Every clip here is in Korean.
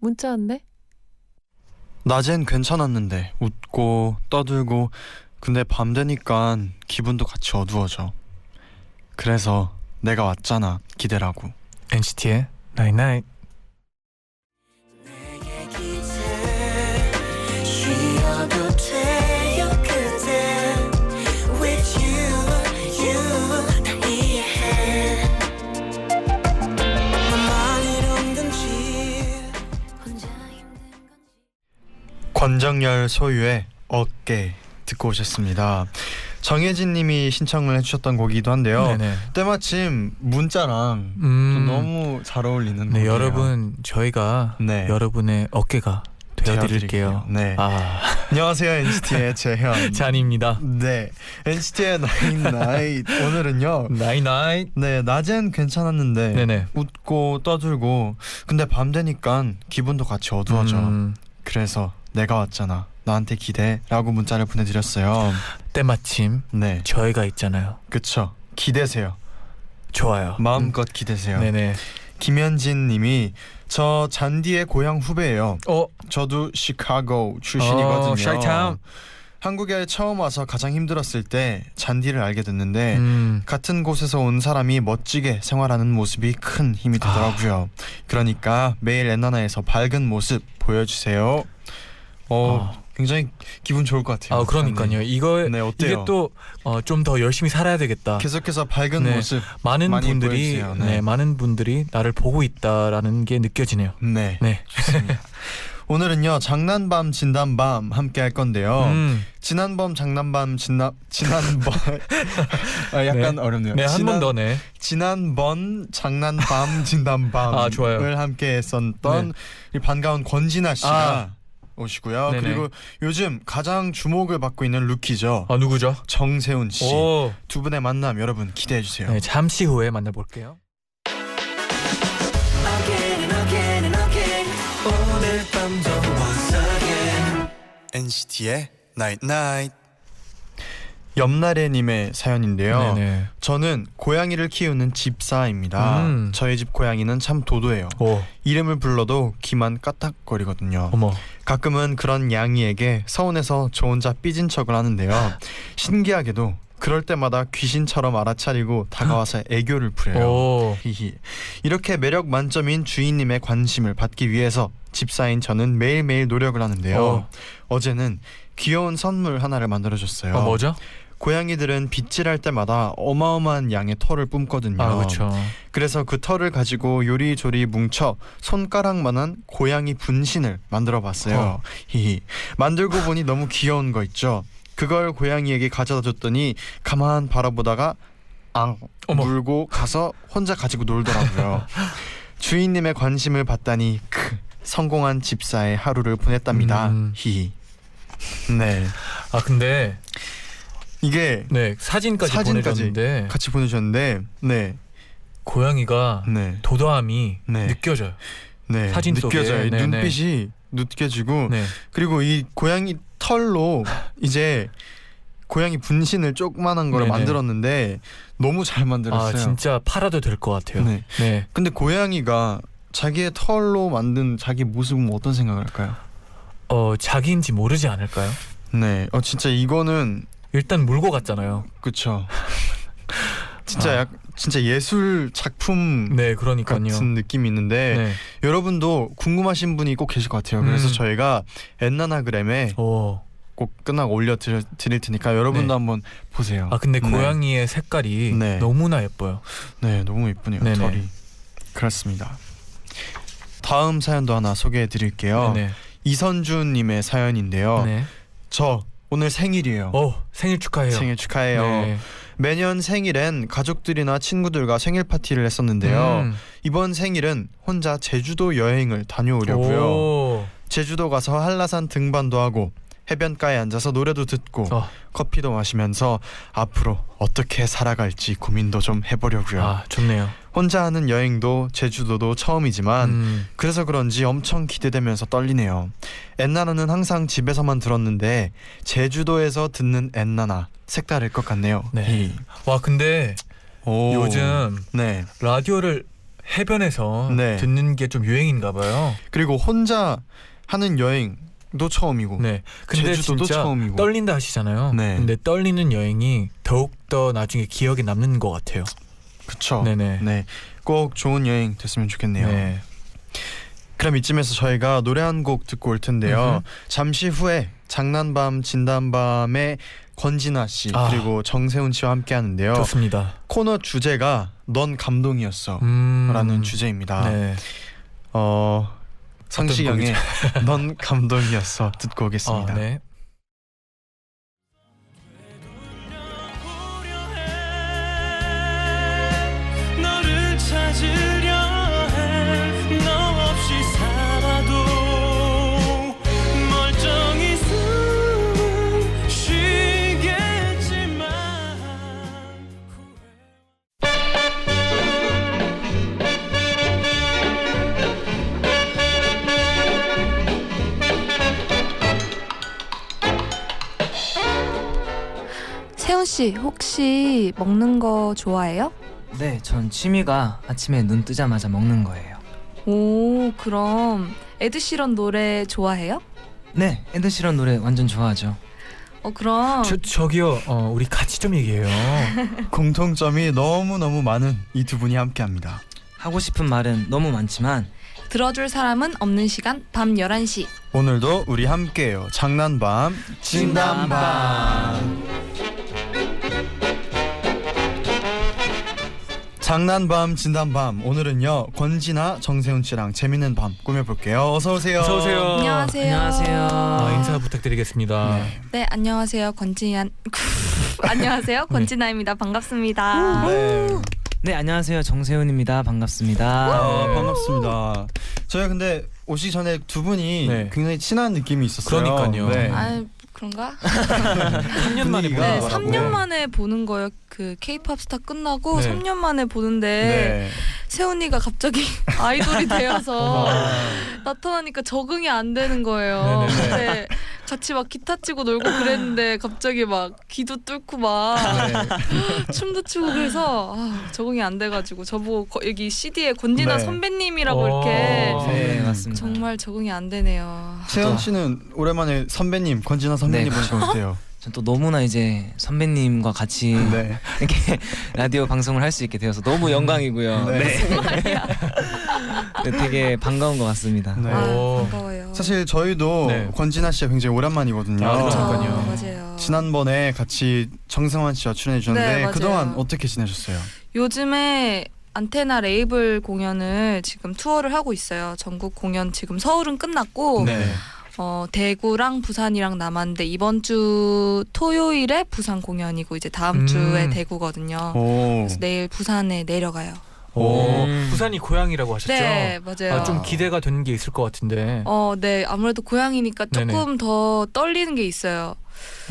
문자 왔네. 낮엔 괜찮았는데 웃고 떠들고 근데 밤 되니까 기분도 같이 어두워져. 그래서 내가 왔잖아 기대라고. NCT의 Night Night. 내게 권정열 소유의 어깨 듣고 오셨습니다. 정혜진 님이 신청을 해주셨던 곡이기도 한데요. 네네. 때마침 문자랑 음. 좀 너무 잘 어울리는 네. 여러분 저희가 네. 여러분의 어깨가 되어드릴게요. 네. 아 안녕하세요 NCT의 재현. 잔입니다. 네 NCT의 나인 나잇 오늘은요. Night. 네 낮엔 괜찮았는데 네네. 웃고 떠들고 근데 밤 되니까 기분도 같이 어두워져. 음, 그래서 내가 왔잖아. 나한테 기대라고 문자를 보내드렸어요. 때마침 네, 저희가 있잖아요. 그쵸. 기대세요. 좋아요. 마음껏 기대세요. 음, 네네. 김현진님이 저 잔디의 고향 후배예요. 어 저도 시카고 출신이거든요. 어, 샤이타운. 한국에 처음 와서 가장 힘들었을 때 잔디를 알게 됐는데 음. 같은 곳에서 온 사람이 멋지게 생활하는 모습이 큰 힘이 되더라고요. 그러니까 매일 엔나나에서 밝은 모습 보여주세요. 어, 아. 굉장히 기분 좋을 것 같아요. 아 그러니까요. 이거 네, 어때요? 이게 또좀 더 열심히 살아야 되겠다. 계속해서 밝은 네. 모습. 많은 분들이 보여주세요. 네. 네. 많은 분들이 나를 보고 있다라는 게 느껴지네요. 네. 네. 오늘은요 장난밤 진단밤 함께 할 건데요. 음. 지난밤 장난밤 진나 지난번 아, 약간 네. 어렵네요. 네, 한 번 더네. 지난번 장난밤 진단밤을 아. 함께 했었던 네. 이 반가운 권진아 씨가 아. 오시고요. 네네. 그리고 요즘 가장 주목을 받고 있는 루키죠. 아 누구죠? 정세훈 씨. 오. 두 분의 만남 여러분 기대해 주세요. 네, 잠시 후에 만나볼게요. NCT의 Night Night. 옆나래님의 사연인데요. 네네. 저는 고양이를 키우는 집사입니다. 음. 저희 집 고양이는 참 도도해요. 오. 이름을 불러도 귀만 까딱거리거든요. 어머. 가끔은 그런 양이에게 서운해서 저 혼자 삐진 척을 하는데요. 신기하게도 그럴 때마다 귀신처럼 알아차리고 다가와서 애교를 부려요. 오. 히히. 이렇게 매력 만점인 주인님의 관심을 받기 위해서 집사인 저는 매일매일 노력을 하는데요. 어. 어제는 귀여운 선물 하나를 만들어줬어요. 아 뭐죠? 고양이들은 빗질할 때마다 어마어마한 양의 털을 뿜거든요. 아 그렇죠. 그래서 그 털을 가지고 요리조리 뭉쳐 손가락만한 고양이 분신을 만들어 봤어요. 어. 만들고 보니 너무 귀여운 거 있죠. 그걸 고양이에게 가져다 줬더니 가만 바라보다가 앙 어머. 물고 가서 혼자 가지고 놀더라고요. 주인님의 관심을 받다니 크 성공한 집사의 하루를 보냈답니다. 음. 히히. 네. 아 근데 이게 네 사진까지, 사진까지 보내줬는데 같이 보내주셨는데 네. 고양이가 네. 도도함이 네. 느껴져요. 네. 사진 속에. 느껴져요. 이 네, 네. 눈빛이 느껴지고 네. 그리고 이 고양이 털로 이제 고양이 분신을 조그만한 걸 네네. 만들었는데 너무 잘 만들었어요. 아 진짜 팔아도 될 것 같아요. 네. 네. 근데 고양이가 자기의 털로 만든 자기 모습은 어떤 생각을 할까요? 어 자기인지 모르지 않을까요? 네. 어 진짜 이거는 일단 물고 갔잖아요. 그쵸. 진짜 아. 약 진짜 예술 작품 네, 그러니까요. 같은 느낌이 있는데 네. 여러분도 궁금하신 분이 꼭 계실 것 같아요. 그래서 음. 저희가 엔나나그램에 오. 꼭 끝나고 올려 드릴, 드릴 테니까 여러분도 네. 한번 보세요. 아 근데 네. 고양이의 색깔이 네. 너무나 예뻐요. 네, 너무 예쁘네요. 네네. 털이. 그렇습니다. 다음 사연도 하나 소개해 드릴게요. 네. 이선준 님의 사연인데요. 네. 저 오늘 생일이에요. 어 생일 축하해요. 생일 축하해요. 네. 매년 생일엔 가족들이나 친구들과 생일 파티를 했었는데요. 음. 이번 생일은 혼자 제주도 여행을 다녀오려고요. 오. 제주도 가서 한라산 등반도 하고 해변가에 앉아서 노래도 듣고 어. 커피도 마시면서 앞으로 어떻게 살아갈지 고민도 좀 해보려고요. 아 좋네요. 혼자 하는 여행도 제주도도 처음이지만 음. 그래서 그런지 엄청 기대되면서 떨리네요. 엔나나는 항상 집에서만 들었는데 제주도에서 듣는 엔나나 색다를 것 같네요. 네. 이. 와 근데 오. 요즘 네 라디오를 해변에서 네. 듣는 게 좀 유행인가 봐요. 그리고 혼자 하는 여행 도 처음이고 네. 근데 제주도도 진짜 처음이고. 떨린다 하시잖아요. 네. 근데 떨리는 여행이 더욱 더 나중에 기억에 남는 것 같아요. 그쵸. 네네. 네. 꼭 좋은 여행 됐으면 좋겠네요. 네. 그럼 이쯤에서 저희가 노래 한 곡 듣고 올 텐데요. 음흠. 잠시 후에 장난밤 진단밤의 권진아 씨 아. 그리고 정세훈 씨와 함께 하는데요. 좋습니다. 코너 주제가 넌 감동이었어 음. 라는 주제입니다. 네. 어 성시경의 넌 감동이었어 듣고 오겠습니다. 아, 네. 씨 혹시 먹는 거 좋아해요? 네, 전 취미가 아침에 눈 뜨자마자 먹는 거예요. 오 그럼 에드시런 노래 좋아해요? 네, 에드시런 노래 완전 좋아하죠. 어 그럼 저 저기요. 어, 우리 같이 좀 얘기해요. 공통점이 너무 너무 많은 이 두 분이 함께합니다. 하고 싶은 말은 너무 많지만 들어줄 사람은 없는 시간 밤 11시 오늘도 우리 함께해요. 장난밤 진단밤. 장난밤 진단밤 오늘은요 권진아 정세훈 씨랑 재밌는 밤 꾸며볼게요. 어서 오세요. 어서 오세요. 안녕하세요 안녕하세요. 아, 인사 부탁드리겠습니다. 네. 네 안녕하세요 권진아 안녕하세요 권진아입니다 반갑습니다 네. 네, 안녕하세요. 정세훈입니다. 반갑습니다. 아, 네. 반갑습니다. 저희 근데 오시기 전에 두 분이 네. 굉장히 친한 느낌이 있었어요. 그러니까요. 네. 아 그런가? 3년 만에 네 보는 거라고. 3년 만에 보는 거예요 그 케이팝 스타 끝나고 네. 3년 만에 보는데 네. 세훈이가 갑자기 아이돌이 되어서 어머. 나타나니까 적응이 안 되는 거예요. 네네네. 근데 같이 막 기타 치고 놀고 그랬는데 갑자기 막 귀도 뚫고 막 네. 춤도 추고 그래서 아, 적응이 안 돼가지고 저보고 거- 여기 CD에 권진아 네. 선배님이라고 어. 이렇게 네, 맞습니다. 정말 적응이 안 되네요. 세현 씨는 오랜만에 선배님 권진아 선배님 네, 보니까 어때요? 전 또 너무나 이제 선배님과 같이 네. 이렇게 라디오 방송을 할 수 있게 되어서 너무 영광이고요. 네. 네. 네, 되게 반가운 것 같습니다. 네. 아 오. 반가워요. 사실 저희도 네. 권진아 씨가 굉장히 오랜만이거든요. 아, 그러니까요. 맞아요. 지난번에 같이 정승환 씨와 출연해 주셨는데 네. 그동안 어떻게 지내셨어요? 요즘에 안테나 레이블 공연을 지금 투어를 하고 있어요. 전국 공연 지금 서울은 끝났고 네. 어, 대구랑 부산이랑 남았는데 이번 주 토요일에 부산 공연이고 이제 다음 음. 주에 대구거든요. 오. 그래서 내일 부산에 내려가요. 오, 음. 부산이 고향이라고 하셨죠? 네, 맞아요. 아, 좀 기대가 되는 게 있을 것 같은데. 어, 네. 아무래도 고향이니까 네네. 조금 더 떨리는 게 있어요.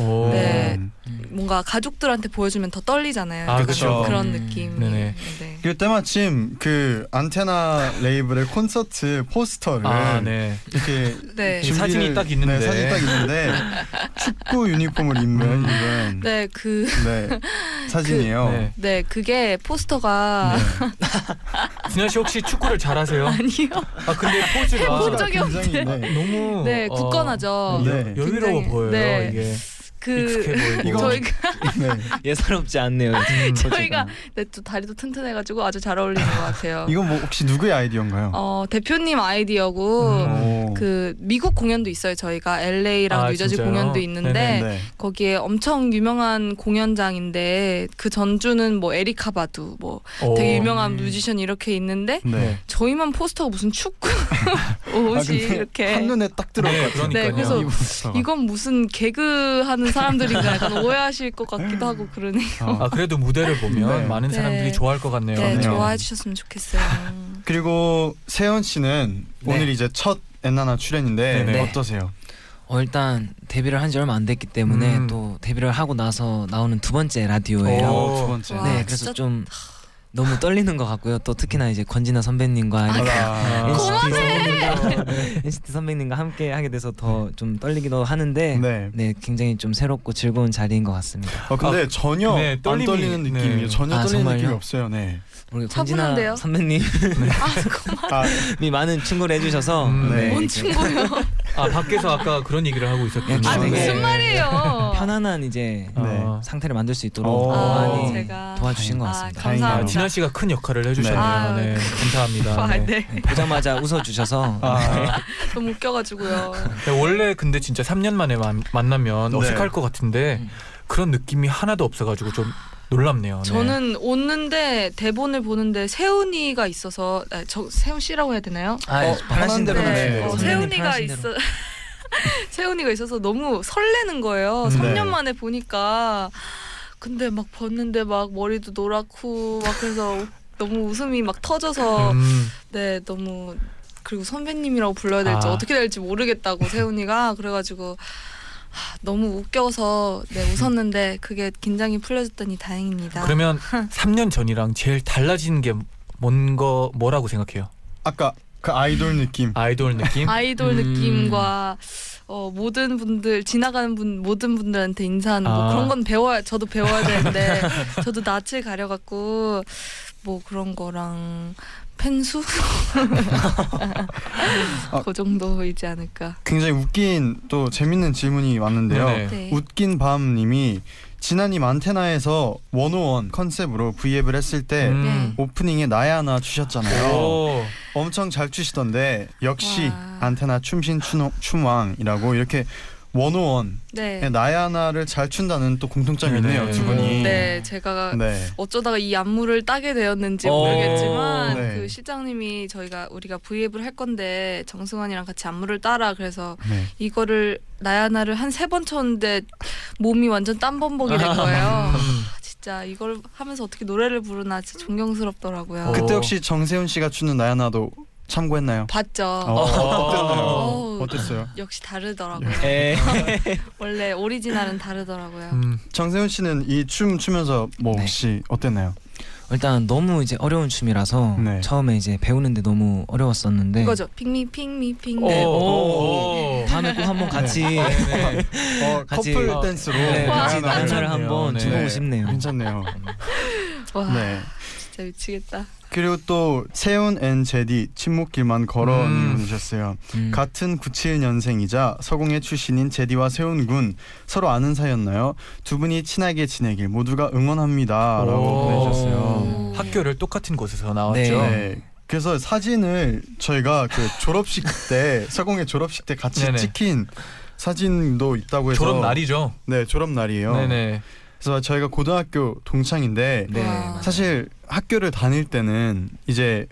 오. 네. 음. 뭔가 가족들한테 보여주면 더 떨리잖아요. 아, 그쵸. 그런 음. 느낌. 네네. 네. 그리고 때마침 그 안테나 레이블의 콘서트 포스터를 아, 네. 이렇게 네. 이 사진이 딱 있는데. 네, 사진이 딱 있는데 축구 유니폼을 입는 음. 이런 네, 그 네, 사진이에요. 네. 네, 그게 포스터가 진아 씨 혹시 축구를 잘하세요? 아니요. 아, 근데 포즈가 본 적이. 네. 너무 네, 어, 굳건하죠. 네. 여유로워 보여요. 네. 이게 그 익숙해 보이고. 이거- 저희가 네. 예사롭지 않네요. 음, 저희가 네, 또 다리도 튼튼해가지고 아주 잘 어울리는 것 같아요. 이건 뭐 혹시 누구의 아이디어인가요? 어 대표님 아이디어고 음. 오. 그 미국 공연도 있어요. 저희가 LA랑 아, 뉴저지 진짜요? 공연도 있는데 네네. 네. 거기에 엄청 유명한 공연장인데 그 전주는 뭐 에리카 바두 뭐 오. 되게 유명한 뮤지션 이렇게 있는데 네. 저희만 포스터가 무슨 축구 아, 옷이 근데 이렇게 한 눈에 딱 들어올 네, 것 같아요. 그러니까요. 네, 그래서. 이건 무슨 개그 하는 사람들인가 약간 오해하실 것 같기도 하고 그러네요. 아 그래도 무대를 보면 네. 많은 네. 사람들이 좋아할 것 같네요. 네. 좋아해 주셨으면 좋겠어요. 그리고 세연 씨는 네. 오늘 이제 첫 엔나나 출연인데 네네. 어떠세요? 어, 일단 데뷔를 한 지 얼마 안 됐기 때문에 음. 또 데뷔를 하고 나서 나오는 두 번째 라디오예요. 오. 두 번째. 와, 네, 그래서 진짜- 좀 너무 떨리는 것 같고요. 또 특히나 이제 권진아 선배님과 이렇게 아, NCT, NCT 선배님과 함께 하게 돼서 더 좀 떨리기도 하는데 네. 네. 굉장히 좀 새롭고 즐거운 자리인 것 같습니다. 어 근데 전혀 네, 안 떨림이- 떨리는 네. 느낌이에요. 전혀 아, 떨리는 정말요? 느낌이 없어요. 네. 차분한데요? 선배님이 아, 많은 충고를 해주셔서 음, 네. 뭔 이렇게 친구예요? 아 밖에서 아까 그런 얘기를 하고 있었군요. 아, 아, 무슨 말이에요? 편안한 이제 네. 상태를 만들 수 있도록 오. 아, 많이 제가 도와주신 것 아, 같습니다. 아, 감사합니다. 진아 씨가 큰 역할을 해주셨네요. 아, 네, 감사합니다. 아, 네. 네. 네, 보자마자 웃어주셔서 아, 너무 웃겨가지고요. 네, 원래 근데 진짜 3년 만에 만, 만나면 네. 어색할 것 같은데 음. 그런 느낌이 하나도 없어가지고 좀 놀랍네요. 네. 저는 오는데 대본을 보는데 세훈이가 있어서 아, 저 세훈 씨라고 해야 되나요? 아, 어, 편하신 대로 네, 네. 어, 세훈이가. 있어. 세훈이가 있어서 너무 설레는 거예요. 음, 3년 네. 만에 보니까 근데 막 봤는데 막 머리도 노랗고 막 그래서 너무 웃음이 막 터져서 음, 네 너무 그리고 선배님이라고 불러야 될지 아. 어떻게 될지 모르겠다고 세훈이가 그래가지고 하, 너무 웃겨서 네 웃었는데 그게 긴장이 풀려졌더니 다행입니다. 그러면 3년 전이랑 제일 달라진 게 뭔거 뭐라고 생각해요? 아까 그 아이돌 느낌. 아이돌 느낌? 아이돌 음. 느낌과 어, 모든 분들 지나가는 분 모든 분들한테 인사하는 뭐 아. 그런 건 배워야 저도 배워야 되는데 저도 낯을 가려갖고 뭐 그런 거랑 펜수 아. 그 정도이지 않을까. 굉장히 웃긴 또 재밌는 질문이 왔는데요. 네네. 네. 웃긴 밤님이 진아님 안테나에서 원오원 컨셉으로 V앱을 했을 때 음. 오프닝에 나야 하나 주셨잖아요. 오. 엄청 잘 추시던데 역시 와. 안테나 춤신 춘, 춤왕이라고 이렇게 원오원의 네. 나야 하나를 잘 춘다는 또 공통점이 있네요 네네. 두 분이. 네, 제가 네. 어쩌다가 이 안무를 따게 되었는지 오. 모르겠지만 네. 그 실장님이 저희가 우리가 V앱을 할 건데 정승환이랑 같이 안무를 따라 그래서 네. 이거를 나야나를 한 세 번 쳤는데 몸이 완전 땀범벅이 된 거예요. 음. 진짜 이걸 하면서 어떻게 노래를 부르나 진짜 존경스럽더라고요. 어. 그때 혹시 정세훈 씨가 추는 나야 나도 참고했나요? 봤죠. 어, 어땠나요? 어우, 어땠어요? 역시 다르더라고요. 에 원래 오리지널은 다르더라고요. 음. 정세훈 씨는 이 춤 추면서 뭐 네. 혹시 어땠나요? 일단 너무 이제 어려운 춤이라서 네. 처음에 이제 배우는데 너무 어려웠었는데 그거죠. 핑미 핑미 핑미. 네. 오. 오. 오. 다음에 꼭 한번 같이 네. 어, 같이- 커플 어, 댄스로 네, 와. 같이 괜찮네요. 나연나를 한번 네. 주고 싶네요. 괜찮네요. 와 네. 진짜 미치겠다. 그리고 또 세운 and 제디 침묵길만 걸어님 음. 보내셨어요. 음. 같은 97년생이자 서공예 출신인 제디와 세운 군 서로 아는 사이였나요? 두 분이 친하게 지내길 모두가 응원합니다라고 오. 보내주셨어요. 오. 학교를 똑같은 곳에서 나왔죠. 네. 네. 그래서 사진을 저희가 그 졸업식 때 서공예 졸업식 때 같이 네네. 찍힌 사진도 있다고 해서 졸업 날이죠. 네 졸업 날이에요. 네네. 그래서 저희가 고등학교 동창인데 네. 와. 맞아요. 사실 학교를 다닐 때는 이제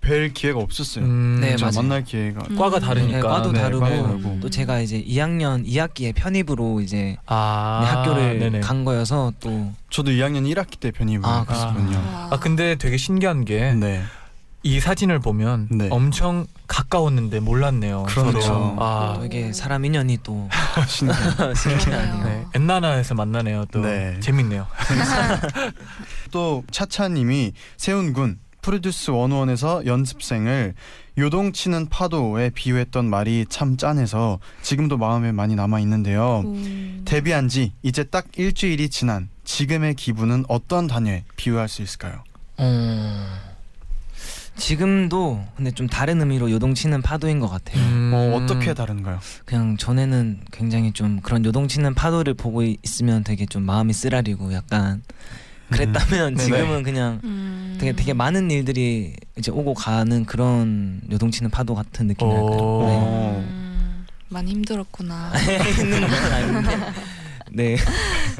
뵐 기회가 없었어요. 음, 네, 맞아요. 만날 기회가 음. 과가 네, 다르니까. 과도 네, 다르고 과도 다르고. 또 제가 이제 2학년 2학기에 편입으로 이제 아, 학교를 네네. 간 거여서 또 저도 2학년 1학기 때 편입을 아, 했거든요. 와. 아 근데 되게 신기한 게 이 네. 사진을 보면 네. 엄청 가까웠는데 몰랐네요. 그렇죠. 서로. 아, 오. 되게 사람 인연이 또. 신기하네요. 네. 엔나나에서 만나네요. 또 네. 재밌네요. 또 차차님이 세훈군 프로듀스 101에서 연습생을 요동치는 파도에 비유했던 말이 참 짠해서 지금도 마음에 많이 남아 있는데요. 음. 데뷔한 지 이제 딱 일주일이 지난 지금의 기분은 어떤 단어에 비유할 수 있을까요? 어... 지금도 근데 좀 다른 의미로 요동치는 파도인 것 같아요. 음. 어, 어떻게 다른가요? 그냥 전에는 굉장히 좀 그런 요동치는 파도를 보고 있으면 되게 좀 마음이 쓰라리고 약간 그랬다면 네네. 지금은 그냥 음. 되게 되게 많은 일들이 이제 오고 가는 그런 요동치는 파도 같은 느낌이랄까요. 오. 네. 음. 많이 힘들었구나. 있는 건 아닌데. 네.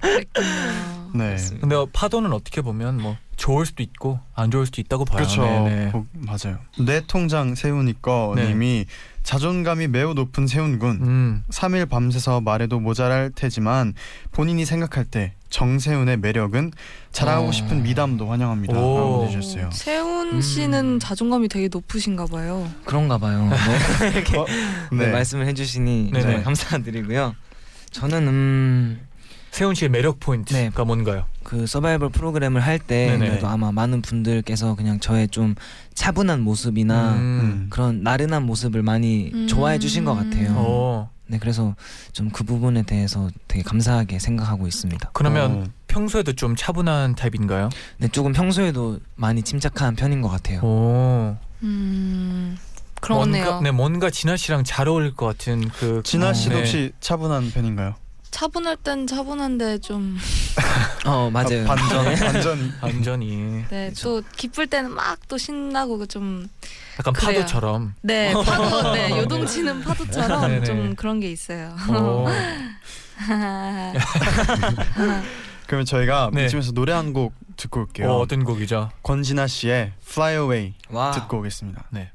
그랬군요. 네. 그렇습니다. 근데 파도는 어떻게 보면 뭐 좋을 수도 있고 안 좋을 수도 있다고 봐요. 그렇죠. 네네. 어, 맞아요. 내 통장 세우니까 네. 님이 자존감이 매우 높은 세훈군. 음. 3일 밤새서 말해도 모자랄 테지만 본인이 생각할 때 정세훈의 매력은 잘하고 어. 싶은 미담도 환영합니다. 오. 라고 보내주셨어요. 세훈 음. 씨는 자존감이 되게 높으신가 봐요. 그런가 봐요. 네. 이렇게 어, 네, 네. 말씀을 해주시니 네네. 정말 감사드리고요. 저는 음, 세훈 씨의 매력 포인트가 뭔가요? 그 서바이벌 프로그램을 할 때. 그래도 아마 많은 분들께서 그냥 저의 좀 차분한 모습이나 음. 음. 그런 나른한 모습을 많이 음. 좋아해 주신 것 같아요. 어. 네, 그래서 좀 그 부분에 대해서 되게 감사하게 생각하고 있습니다. 그러면 어. 평소에도 좀 차분한 타입인가요? 네, 조금 평소에도 많이 침착한 편인 것 같아요. 오. 음 그렇네요. 뭔가, 네, 뭔가 진아 씨랑 잘 어울릴 것 같은 그 진아 씨도 네. 혹시 차분한 편인가요? 차분할 땐 차분한데 좀 어, 맞아요. 아, 반전 반전. 완전히 네, 또 기쁠 때는 막 또 신나고 좀 약간 그래요. 파도처럼. 네, 파도, 네, 요동치는 파도처럼 네네. 좀 그런 게 있어요. 오. 그러면 저희가 네. 이쯤에서 노래 한 곡 듣고 올게요. 어, 어떤 곡이죠? 권진아 씨의 Fly Away 와. 듣고 오겠습니다. 네.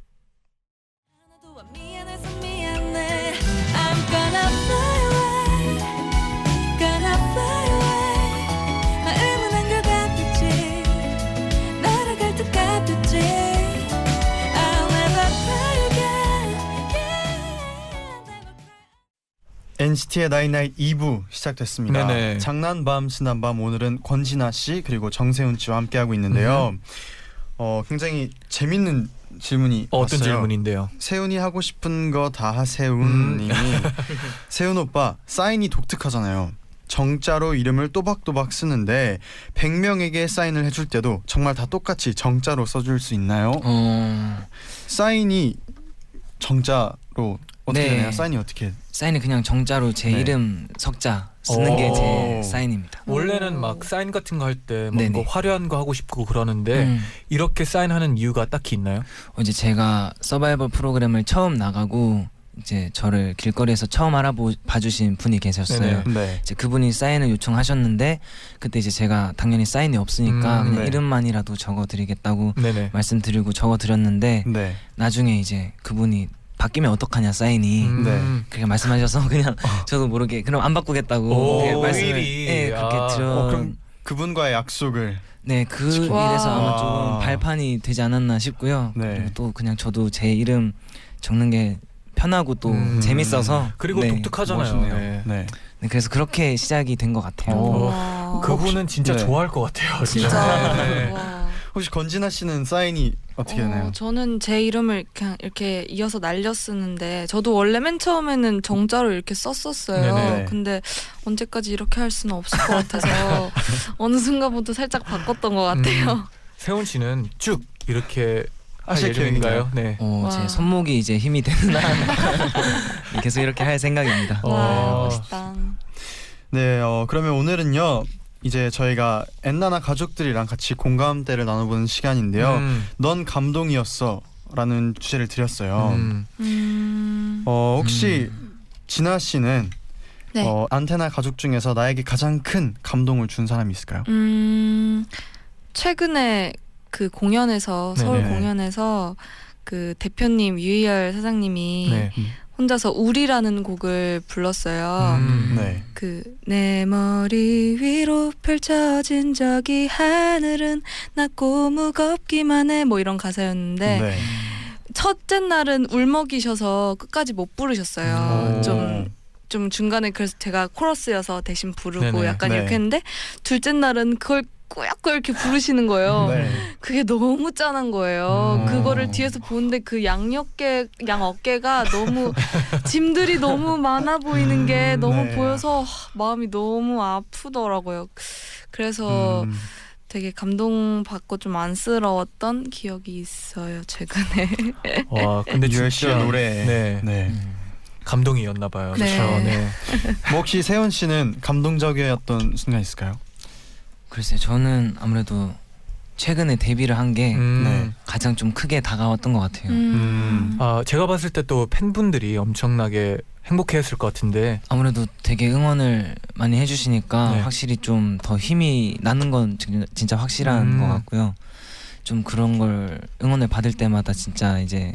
NCT의 나인나잇 2부 시작됐습니다. 네네. 장난밤 스난밤 오늘은 권진아 씨 그리고 정세훈 씨와 함께 하고 있는데요. 어 굉장히 재밌는 질문이 어, 왔어요. 질문인데요? 세훈이 하고 싶은 거다 음. 하세훈님이 세훈 오빠 사인이 독특하잖아요. 정자로 이름을 또박또박 쓰는데 100명에게 사인을 해줄 때도 정말 다 똑같이 정자로 써줄 수 있나요? 어, 사인이 정자로 어떻게 네. 되나요? 사인이 어떻게? 사인은 그냥 정자로 제 네. 이름 석자 쓰는 오. 게제 사인입니다. 원래는 오. 막 사인 같은 거 할때 네네. 뭔가 화려한 거 하고 싶고 그러는데 음. 이렇게 사인하는 이유가 딱히 있나요? 어, 이제 제가 서바이벌 프로그램을 처음 나가고 이제 저를 길거리에서 처음 알아봐 주신 분이 계셨어요. 네네. 네. 이제 그분이 사인을 요청하셨는데 그때 이제 제가 당연히 사인이 없으니까 음, 그냥 네. 이름만이라도 적어드리겠다고 네네. 말씀드리고 적어드렸는데 네. 나중에 이제 그분이 바뀌면 어떡하냐 사인이 음. 네. 그렇게 말씀하셔서 그냥 저도 모르게 그럼 안 바꾸겠다고 말씀을. 네, 그렇게 아. 드려 어, 그럼 그분과의 약속을 네, 그 와. 일에서 아마 좀 와. 발판이 되지 않았나 싶고요. 네. 그리고 또 그냥 저도 제 이름 적는 게 편하고 또 음. 재밌어서 그리고 네, 독특하잖아요. 네. 네. 네, 그래서 그렇게 시작이 된 것 같아요. 어. 와. 그분은 진짜 네. 좋아할 것 같아요. 진짜. 네. 와. 혹시 권진아 씨는 사인이 어떻게 되나요? 어, 저는 제 이름을 그냥 이렇게 이어서 날려 쓰는데 저도 원래 맨 처음에는 정자로 이렇게 썼었어요. 네네. 근데 언제까지 이렇게 할 수는 없을 것 같아서 어느 순간부터 살짝 바꿨던 것 같아요. 음. 세훈 씨는 쭉 이렇게 할 하실 예정인가요? 네. 어, 와. 제 손목이 이제 힘이 되는 한 계속 이렇게 할 생각입니다. 어. 와 멋있다. 네, 어, 그러면 오늘은요. 이제 저희가 엔나나 가족들이랑 같이 공감대를 나눠보는 시간인데요. 음. 넌 감동이었어 라는 주제를 드렸어요. 음. 음, 어, 혹시 진아 씨는 네. 어, 안테나 가족 중에서 나에게 가장 큰 감동을 준 사람이 있을까요? 음, 최근에 그 공연에서 서울 네네. 공연에서 그 대표님 유희열 사장님이 네. 혼자서 우리라는 곡을 불렀어요. 음. 네. 그내 머리 위로 펼쳐진 저기 하늘은 낮고 무겁기만 해 뭐 이런 가사였는데 네. 첫째 날은 울먹이셔서 끝까지 못 부르셨어요. 오. 좀좀 중간에 그래서 제가 코러스여서 대신 부르고 네네. 약간 네. 이렇게 했는데 둘째 날은 그걸 꾸역꾸역 이렇게 부르시는 거예요. 네. 그게 너무 짠한 거예요. 음. 그거를 뒤에서 보는데 그 양옆에 양 어깨가 너무 짐들이 너무 많아 보이는 게 너무 네. 보여서 하, 마음이 너무 아프더라고요. 그래서 음, 되게 감동받고 좀 안쓰러웠던 기억이 있어요 최근에. 와, 근데 유열 진짜 씨의 노래. 네. 네. 음. 감동이었나 봐요. 네. 그렇죠. 네. 뭐 혹시 세훈 씨는 감동적이었던 순간 있을까요? 글쎄요, 저는 아무래도 최근에 데뷔를 한게 음. 네. 가장 좀 크게 다가왔던 것 같아요. 음. 아, 제가 봤을 때 또 팬분들이 엄청나게 행복해했을 것 같은데. 아무래도 되게 응원을 많이 해주시니까 네. 확실히 좀 더 힘이 나는 건 진- 진짜 확실한 음. 것 같고요. 좀 그런 걸 응원을 받을 때마다 진짜 이제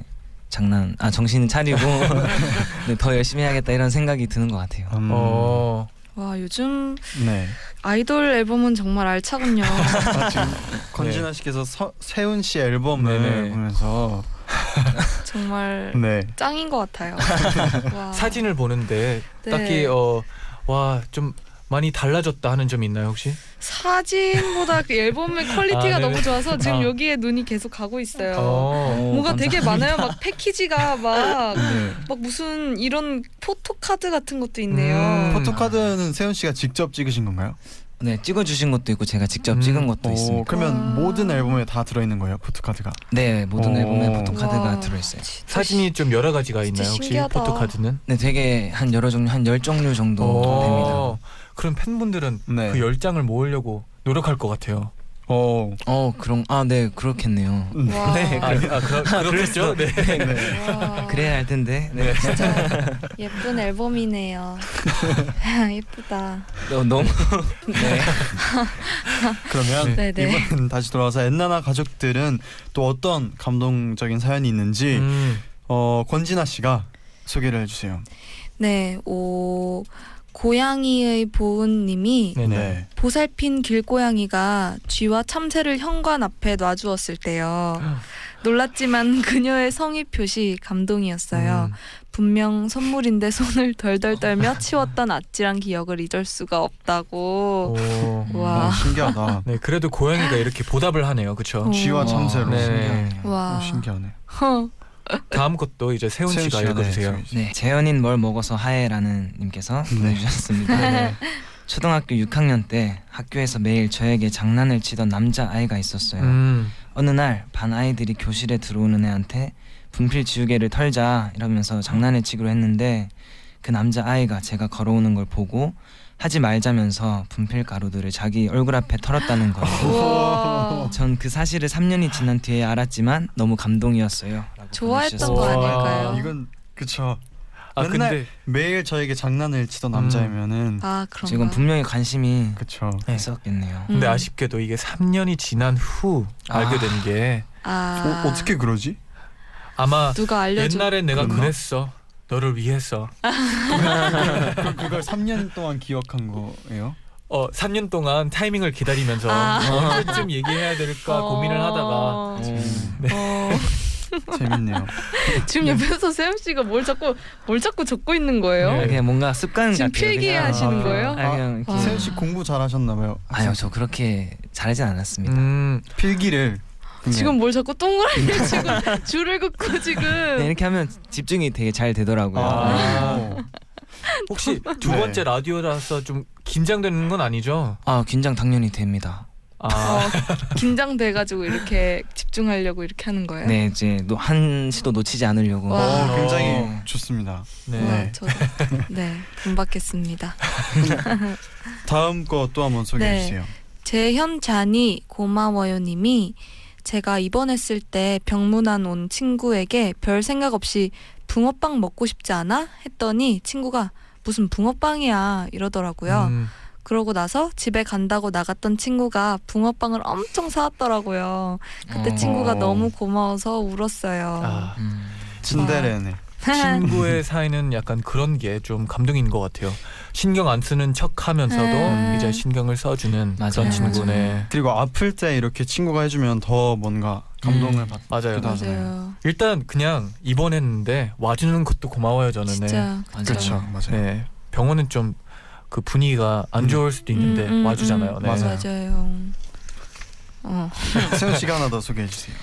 장난 아 정신을 차리고 네, 더 열심히 해야겠다 이런 생각이 드는 것 같아요. 음, 어. 와 요즘 네. 아이돌 앨범은 정말 알차군요. 아, 권진아 씨께서 서, 세훈 씨 앨범을 네네. 보면서 정말 네. 짱인 것 같아요. 와. 사진을 보는데 네. 딱히 어 와 좀 많이 달라졌다 하는 점 있나요 혹시? 사진보다 그 앨범의 quality가 아. 너무 좋아서 지금 아. 여기에 눈이 계속 가고 있어요. 어. 뭔가 되게 많아요. 막 패키지가 막, 네. 막 무슨 이런 포토카드 같은 것도 있네요. 음. 포토카드는 세운 씨가 직접 찍으신 건가요? 네 찍어주신 것도 있고 제가 직접 음. 찍은 것도 오, 있습니다. 그러면 와. 모든 앨범에 다 들어있는 거예요 포토카드가? 네 모든 오. 앨범에 포토카드가 와, 들어있어요. 진짜 사진이 좀 여러 가지가 있나요 혹시 신기하다. 포토카드는? 네 되게 한 여러 종류 한 열 종류 정도 어. 됩니다. 그럼 팬분들은 네. 그 열 장을 모으려고 노력할 것 같아요. 어. 어 그런 아 네 그렇겠네요. 와. 네, 아, 아 그러, 그렇겠죠. 네. 네. 와. 그래야 할 텐데. 네. 진짜 예쁜 앨범이네요. 예쁘다. 어, 너무 네. 그러면 네, 네. 이번 다시 돌아와서 엔나나 가족들은 또 어떤 감동적인 사연이 있는지 음. 어 권진아 씨가 소개를 해주세요. 네, 오 고양이의 보은님이 네네. 보살핀 길고양이가 쥐와 참새를 현관 앞에 놔주었을 때요. 놀랐지만 그녀의 성의 표시 감동이었어요. 음. 분명 선물인데 손을 덜덜 떨며 치웠던 아찔한 기억을 잊을 수가 없다고. 오. 와. 어, 신기하다. 네, 그래도 고양이가 이렇게 보답을 하네요. 그렇죠? 어. 쥐와 참새로. 네. 신기하네요. 와. 어, 신기하네. 허. 다음 것도 이제 세훈 세훈 씨가 씨가, 읽어주세요. 네, 네, 재현인 뭘 먹어서 하해라는 님께서 네. 보내주셨습니다. 네. 초등학교 6학년 때 학교에서 매일 저에게 장난을 치던 남자 아이가 있었어요. 음. 어느 날 반 아이들이 교실에 들어오는 애한테 분필 지우개를 털자 이러면서 장난을 치기로 했는데 그 남자 아이가 제가 걸어오는 걸 보고 하지 말자면서 분필 가루들을 자기 얼굴 앞에 털었다는 거예요. 전 그 사실을 3년이 지난 뒤에 알았지만 너무 감동이었어요. 좋아했던. 거 와. 아닐까요? 이건 그쵸. 아 맨날 근데 매일 저에게 장난을 치던 남자이면은 아 그런가. 지금 분명히 관심이 그쵸. 있었겠네요. 근데 음. 아쉽게도 이게 3년이 지난 후 알게 아. 된게 아 어, 어떻게 그러지? 아마 누가 알려줘? 옛날에 내가 그랬나? 그랬어. 너를 위해서. 그, 그걸 3년 동안 기억한 거예요? 어 3년 동안 타이밍을 기다리면서 아. 언제쯤 얘기해야 될까 고민을 하다가 어. 네. 어. 재밌네요. 지금 옆에서 세훈 씨가 뭘 자꾸 뭘 자꾸 적고 있는 거예요? 네. 그냥 뭔가 습관 지금 같아요. 필기하시는 아, 거예요? 아, 그냥 아. 세훈 씨 공부 잘하셨나 봐요. 아유 저 그렇게 잘하진 않았습니다. 음, 필기를 지금 뭘 자꾸 동그라미 지금 줄을 긋고 지금 네, 이렇게 하면 집중이 되게 잘 되더라고요. 아. 네. 혹시 두 네. 번째 라디오라서 좀 긴장되는 건 아니죠? 아 긴장 당연히 됩니다. 아, 어, 긴장돼가지고 이렇게 집중하려고 이렇게 하는 거예요. 네 이제 노- 한 시도 놓치지 않으려고. 와. 어, 굉장히 어. 좋습니다. 네. 네. 저도 네 금박했습니다. 다음 거 또 한번 소개해 네. 주세요. 재현잔이 고마워요님이 제가 입원했을 때 병문안 온 친구에게 별 생각 없이 붕어빵 먹고 싶지 않아? 했더니 친구가 무슨 붕어빵이야 이러더라고요. 음, 그러고 나서 집에 간다고 나갔던 친구가 붕어빵을 엄청 사왔더라고요. 그때 어. 친구가 너무 고마워서 울었어요. 아, 음. 츤데레네. 친구의 사이는 약간 그런 게 좀 감동인 것 같아요. 신경 안 쓰는 척하면서도 음. 이제 신경을 써주는 맞아요, 그런 친구네. 그리고 아플 때 이렇게 친구가 해주면 더 뭔가 감동을 음. 받. 맞아요. 맞아요. 일단 그냥 입원했는데 와주는 것도 고마워요 저는. 네. 진짜 맞아요. 그렇죠, 맞아요. 네. 병원은 좀 그 분위기가 안 음. 좋을 수도 있는데 음, 음, 와주잖아요. 음, 네. 맞아요. 맞아요. 어. 세훈 씨가 하나 더 소개해 주세요.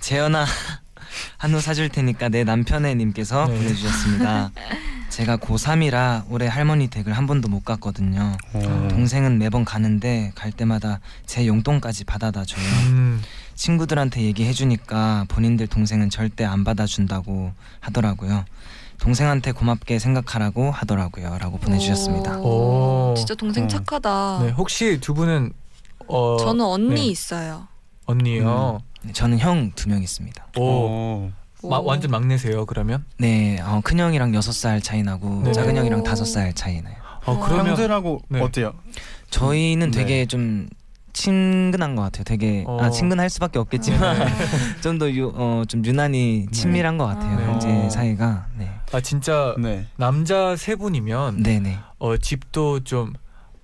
재현아 한우 사줄 테니까 내 남편의 님께서 네. 보내주셨습니다. 제가 고3이라 올해 할머니 댁을 한 번도 못 갔거든요. 오. 동생은 매번 가는데 갈 때마다 제 용돈까지 받아다 줘요. 음, 친구들한테 얘기해 주니까 본인들 동생은 절대 안 받아준다고 하더라고요. 동생한테 고맙게 생각하라고 하더라고요. 라고 보내 주셨습니다. 오. 진짜 동생 어. 착하다. 네. 혹시 두 분은 어, 저는 언니 네. 있어요. 언니요. 네, 저는 형 두 명 있습니다. 오. 오. 마, 오. 완전 막내세요 그러면? 네, 어, 큰 형이랑 여섯 살 차이 나고 네. 작은 형이랑 오. 다섯 살 차이 나요. 어 그러면 형들하고 네. 어때요? 저희는 네. 되게 좀 친근한 것 같아요. 되게 어. 아, 친근할 수밖에 없겠지만 네. 좀더 어, 좀 유난히 친밀한 것 같아요. 네. 형제 사이가. 네. 아 진짜 네. 남자 세 분이면 네네. 어 집도 좀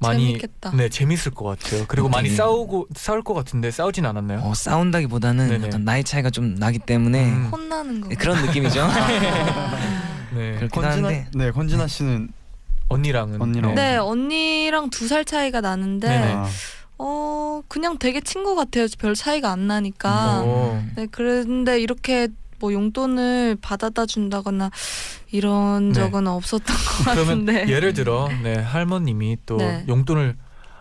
많이 재밌겠다. 네 재밌을 것 같아요. 그리고 많이 되게- 싸우고 싸울 것 같은데 싸우진 않았나요? 어, 싸운다기보다는 네네. 약간 나이 차이가 좀 나기 때문에 음. 혼나는 거. 네, 그런 느낌이죠. 네 그렇긴 한데 네 권진아 씨는 언니랑은 언니랑. 네 언니랑 두 살 차이가 나는데 네네. 아, 어 그냥 되게 친구 같아요. 별 차이가 안 나니까. 오. 네 그런데 이렇게 뭐 용돈을 받아다 준다거나 이런 네. 적은 없었던 것 그러면 같은데. 예를 들어 네 할머님이 또 네. 용돈을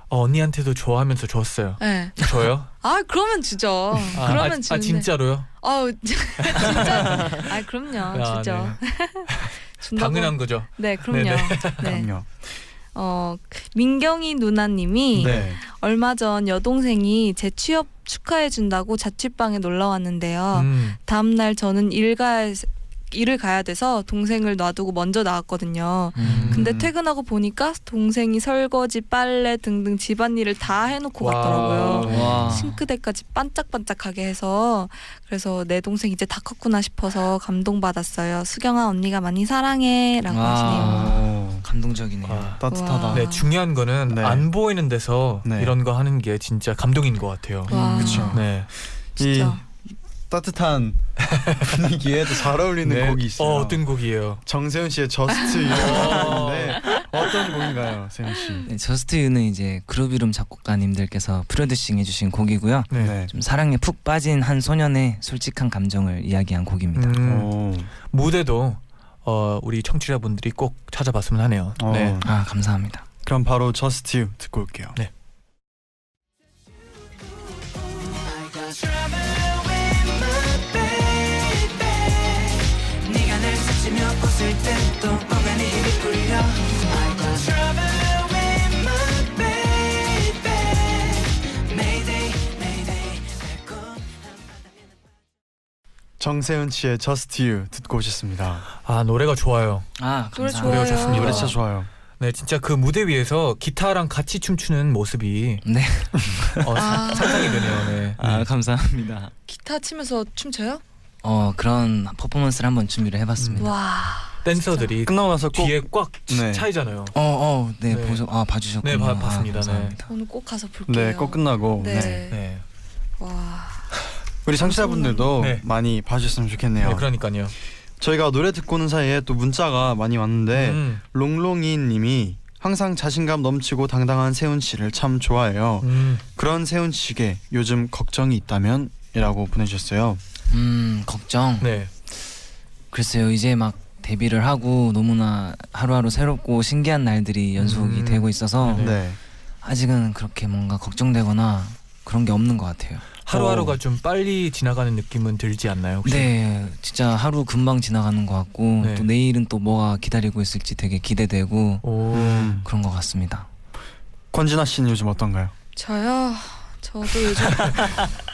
어, 언니한테도 좋아하면서 줬어요. 네. 줘요? 아 그러면 주죠. 아, 그러면 아, 주는데. 아 진짜로요? 아우 진짜. 아 그럼요 아, 주죠. 네. 당연한 거죠. 네 그럼요. 네네. 네. 그럼요. 어 민경이 누나님이 네. 얼마 전 여동생이 제 취업 축하해 준다고 자취방에 놀러 왔는데요. 음. 다음 날 저는 일가 일을 가야 돼서 동생을 놔두고 먼저 나왔거든요. 음. 근데 음. 퇴근하고 보니까 동생이 설거지, 빨래 등등 집안일을 다 해놓고 와. 갔더라고요. 와. 싱크대까지 반짝반짝하게 해서 그래서 내 동생 이제 다 컸구나 싶어서 감동받았어요. 수경아 언니가 많이 사랑해라고 와. 하시네요. 오, 감동적이네요. 와. 따뜻하다. 와. 네 중요한 거는 네. 안 보이는 데서 네. 이런 거 하는 게 진짜 감동인 것 같아요. 와. 그쵸. 네. 진짜. 따뜻한 분위기에 도 잘 어울리는 네. 곡이 있어요. 어, 어떤 곡이에요? 정세운 씨의 Just U인데 어떤 곡인가요, 세운 씨? 네, Just U는 이제 그루비룸 작곡가님들께서 프로듀싱 해주신 곡이고요. 네. 좀 사랑에 푹 빠진 한 소년의 솔직한 감정을 이야기한 곡입니다. 음, 오. 무대도 어, 우리 청취자분들이 꼭 찾아봤으면 하네요. 어. 네. 아 감사합니다. 그럼 바로 저스트 유 듣고 올게요. 네. 정세운 씨의 Just U 듣고 오셨습니다. 아 노래가 좋아요. 아 노래 감사합니다. 노래가 좋아요. 좋습니다. 노래 진짜 좋아요. 네 진짜 그 무대 위에서 기타랑 같이 춤추는 모습이 네. 어, 아. 상상이 되네요. 네. 아 감사합니다. 기타 치면서 춤춰요? 어 그런 퍼포먼스를 한번 준비를 해봤습니다. 와. 댄서들이 끝나고 나서 꼭 뒤에 꽉 네. 차 있잖아요. 어 어 네, 네. 보셔 아 봐주셨군요. 네, 봐- 아, 봤습니다. 네. 감사합니다. 오늘 꼭 가서 볼게요. 네, 꼭 끝나고 네. 네. 네. 와. 우리 청취자분들도 네. 많이 봐주셨으면 좋겠네요. 네, 그러니까요. 저희가 노래 듣고 오는 사이에 또 문자가 많이 왔는데 음, 롱롱이님이 항상 자신감 넘치고 당당한 세훈 씨를 참 좋아해요. 음. 그런 세훈 씨에게 요즘 걱정이 있다면이라고 보내주셨어요. 음 걱정. 네. 글쎄요 이제 막 데뷔를 하고 너무나 하루하루 새롭고 신기한 날들이 연속이 음. 되고 있어서 네. 네. 아직은 그렇게 뭔가 걱정되거나 그런 게 없는 것 같아요. 하루하루가 어. 좀 빨리 지나가는 느낌은 들지 않나요? 혹시? 네, 진짜 하루 금방 지나가는 것 같고 네. 또 내일은 또 뭐가 기다리고 있을지 되게 기대되고 오. 음. 그런 것 같습니다. 권진아 씨는 요즘 어떤가요? 저요. 저도 요즘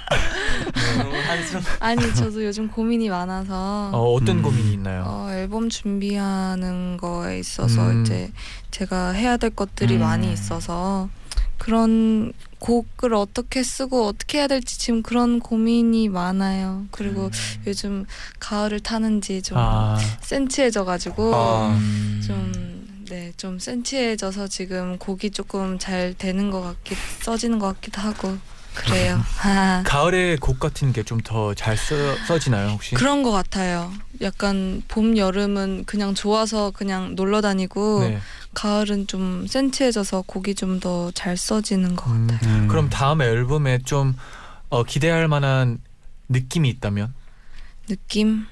아니 저도 요즘 고민이 많아서 어, 어떤 음. 고민이 있나요? 어, 앨범 준비하는 거에 있어서 음. 이제 제가 해야 될 것들이 음. 많이 있어서 그런 곡을 어떻게 쓰고 어떻게 해야 될지 지금 그런 고민이 많아요. 그리고 요즘 가을을 타는지 좀 아, 센치해져가지고 아. 음. 좀 네, 좀 센치해져서 지금 곡이 조금 잘 되는 것 같기 써지는 것 같기도 하고 그래요. 아, 가을에 곡 같은 게 좀 더 잘 써지나요 혹시? 그런 것 같아요. 약간 봄 여름은 그냥 좋아서 그냥 놀러 다니고 네. 가을은 좀 센치해져서 곡이 좀 더 잘 써지는 것 음, 같아요. 음. 그럼 다음 앨범에 좀 어, 기대할 만한 느낌이 있다면? 느낌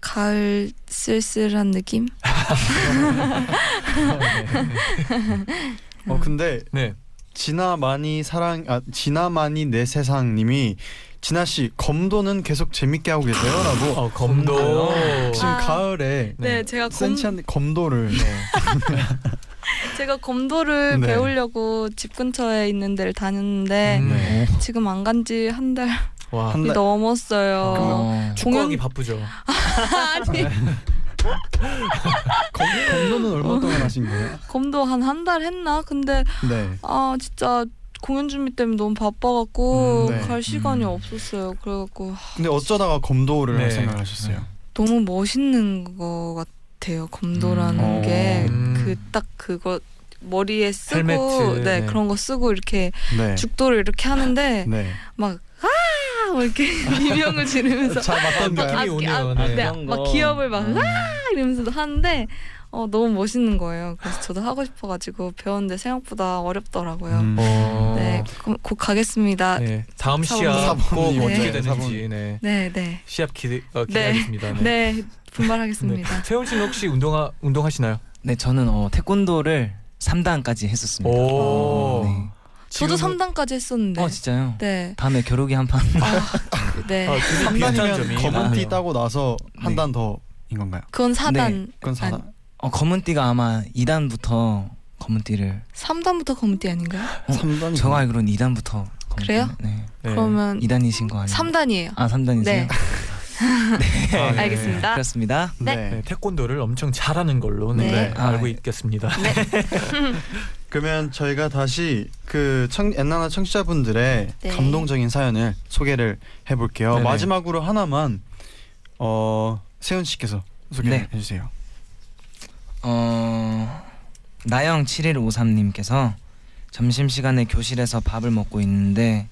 가을 쓸쓸한 느낌? 어 근데 네. 진아 많이 사랑 아 진아 많이 내 세상님이 진아 씨 검도는 계속 재밌게 하고 계세요라고 어, 검도. 지금 아. 가을에 네, 네. 제가 검 센치한 검 도를 제가 검도를 네. 배우려고 집 근처에 있는 데를 다녔는데 음. 네. 지금 안 간 지 한 달이 와. 한 달- 넘었어요. 어. 축구하기 공연- 바쁘죠. 아니 검, 검도는 얼마 동안 하신 거예요? 검도 한 한 달 했나? 근데 네. 아 진짜 공연 준비 때문에 너무 바빠갖고 음, 네. 갈 시간이 음. 없었어요. 그래갖고 근데 어쩌다가 검도를 할 네. 생각하셨어요? 너무 멋있는 거 같아요. 검도라는 음. 게 음. 그딱 그거 머리에 쓰고 헬메트, 네, 네. 그런 거 쓰고 이렇게 네. 죽도를 이렇게 하는데 네. 막 아! 막 이렇게 비명을 지르면서 잘? 아, 느낌이 아, 오네요. 아, 네. 네, 막 거. 기업을 막 음. 아! 이러면서 하는데 어, 너무 멋있는 거예요. 그래서 저도 하고 싶어가지고 배웠는데 생각보다 어렵더라고요. 음. 어. 네, 곧, 곧 가겠습니다. 네, 네. 다음. 시합 꼭 사모님. 어떻게 네. 되는지 네. 네, 시합 기대 어, 네. 기대하겠습니다. 네. 네, 분발하겠습니다. 세훈 씨는 혹시 운동하 운동하시나요? 네, 저는 어, 태권도를 3단까지 했었습니다. 오. 네. 저도 지금은- 3단까지 했었는데. 어, 진짜요? 네. 다음에 겨루기 한 판. 아, 네. 아, 둘이 비슷한 3단이면 점이 검은 티 많네요. 따고 나서 한 네. 단 더인 건가요? 그건 4단. 그건 4단. 어, 검은 띠가 아마 2단부터 검은 띠를 3단부터 검은 띠 아닌가요? 어, 3단이 제가 알기로는 2단부터 검은 그래요? 네. 네. 그러면 2단이신 거 아니에요? 3단이에요. 아, 3단이세요? 네. 아, 네. 알겠습니다. 그렇습니다. 네. 네, 태권도를 엄청 잘하는 걸로 네, 네. 알고 아, 있겠습니다. 그러면 저희가 다시 그 청, 엔나나 청취자분들의 네. 감동적인 사연을 소개를 해볼게요. 네네. 마지막으로 하나만 어, 세훈 씨께서 소개해 네. 주세요. 어 나영 7153님께서 점심시간에 교실에서 밥을 먹고 있는데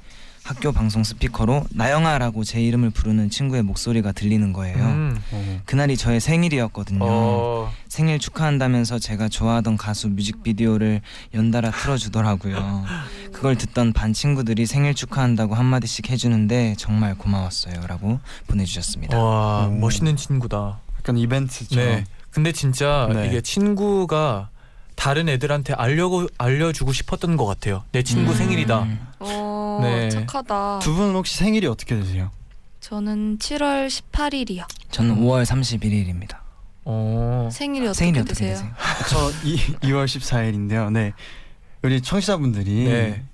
학교 방송 스피커로 나영아라고 제 이름을 부르는 친구의 목소리가 들리는 거예요. 음. 어. 그날이 저의 생일이었거든요. 어, 생일 축하한다면서 제가 좋아하던 가수 뮤직비디오를 연달아 틀어주더라고요. 그걸 듣던 반 친구들이 생일 축하한다고 한마디씩 해주는데 정말 고마웠어요라고 보내주셨습니다. 와 음. 멋있는 친구다. 약간 이벤트처럼. 네. 근데 진짜 네. 이게 친구가 다른 애들한테 알려고 알려주고 싶었던 것 같아요. 내 친구 음. 생일이다. 어, 네. 착하다. 두 분은 혹시 생일이 어떻게 되세요? 저는 7월 18일이요. 저는 5월 31일입니다. 어. 생일이 어떻게 생일이 어떻게 되세요? 되세요? 저 이, 2월 14일인데요. 네. 우리 청취자분들이 네.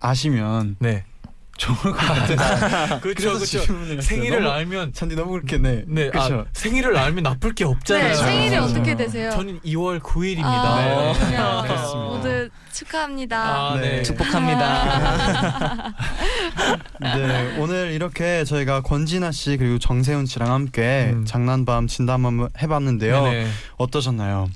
아시면 네. 좋을 것 같아요. 그렇죠, 그렇죠. 생일을 너무- 알면 잔디 너무 그렇게 네. 네, 그렇죠. 아, 생일을 알면 나쁠 게 없잖아요. 네, 생일이 맞아요. 어떻게 되세요? 저는 2월 9일입니다. 아, 네. 그냥 그렇습니다. 모두 축하합니다. 아, 네. 네. 축복합니다. 네, 오늘 이렇게 저희가 권진아 씨 그리고 정세훈 씨랑 함께 음. 장난밤 진담 한번 해봤는데요. 네네. 어떠셨나요?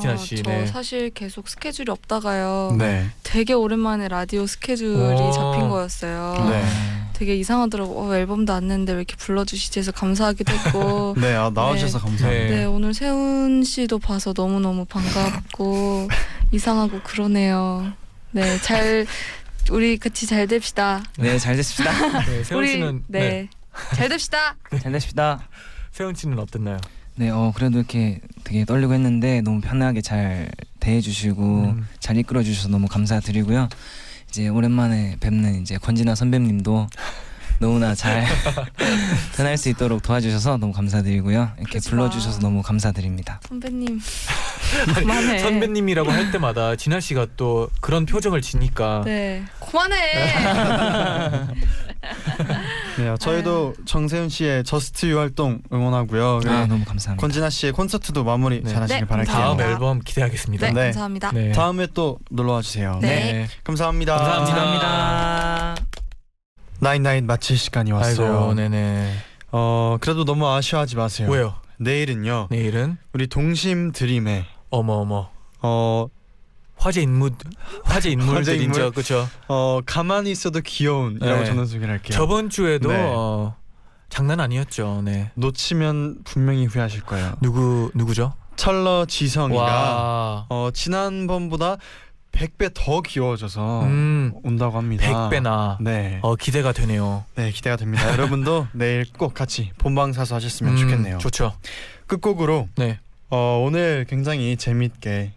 진아 씨, 저 네. 사실 계속 스케줄이 없다가요. 네. 되게 오랜만에 라디오 스케줄이 오. 잡힌 거였어요. 네. 되게 이상하더라고. 어, 앨범도 안 냈는데 왜 이렇게 불러주시지 해서 감사하기도 했고. 네, 아, 나와주셔서 감사합니다. 네, 오늘 세훈 씨도 봐서 너무너무 반갑고 이상하고 그러네요. 네, 잘 우리 같이 잘 됩시다. 네, 잘 됐습니다. 네, 세훈 우리 씨는 네. 네. 잘 됩시다. 잘 됐습니다. 세훈 씨는 어땠나요? 네, 어 그래도 이렇게 되게 떨리고 했는데 너무 편하게 잘 대해주시고 음. 잘 이끌어 주셔서 너무 감사드리고요. 이제 오랜만에 뵙는 이제 권진아 선배님도 너무나 잘 편할 수 있도록 도와주셔서 너무 감사드리고요. 이렇게 그러지 불러주셔서 마. 너무 감사드립니다. 선배님. 그만해. 선배님이라고 할 때마다 진아 씨가 또 그런 표정을 지니까 네. 그만해. 네, 저희도 정세운 씨의 Just U 활동 응원하고요. 아 네. 너무 감사합니다. 권진아 씨의 콘서트도 마무리 네. 잘하시길 네, 바랄게요. 다음 감사합니다. 앨범 기대하겠습니다. 네, 네. 감사합니다. 네. 다음에 또 놀러 와 주세요. 네. 감사합니다. 감사합니다. 감사합니다. 나인나인 마칠 시간이 왔어요. 아이고, 네네. 어, 그래도 너무 아쉬워하지 마세요. 왜요? 내일은요. 내일은 우리 동심 드림의 어머 어머 어, 화제 인물 화제 인물들이죠, 인물? 그렇죠. 어 가만히 있어도 귀여운이라고 네. 저는 소개를 할게요. 저번 주에도 네. 어, 장난 아니었죠. 네. 놓치면 분명히 후회하실 거예요. 누구 누구죠? 철러 지성이가 와. 어 지난번보다 100배 더 귀여워져서 음. 온다고 합니다. 100배나 네. 어 기대가 되네요. 네, 기대가 됩니다. 여러분도 내일 꼭 같이 본방 사수 하셨으면 음, 좋겠네요. 좋죠. 끝곡으로 네. 어 오늘 굉장히 재밌게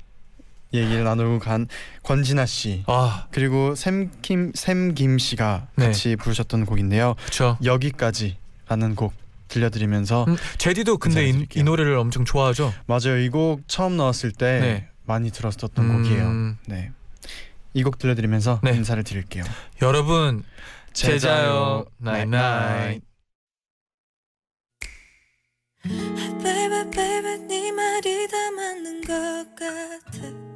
얘기를 나누고 간 권진아 씨 아, 그리고 샘김 샘김 씨가 네. 같이 부르셨던 곡인데요. 그렇죠. 여기까지라는 곡 들려드리면서 음, 제디도 근데 이. 이 노래를 엄청 좋아하죠. 맞아요. 이 곡 처음 나왔을 때 네. 많이 들었었던 음, 곡이에요. 네. 이 곡 들려드리면서 네. 인사를 드릴게요. 여러분 제자요 나잇나잇. Baby baby 네 말이 다 맞는 것 같아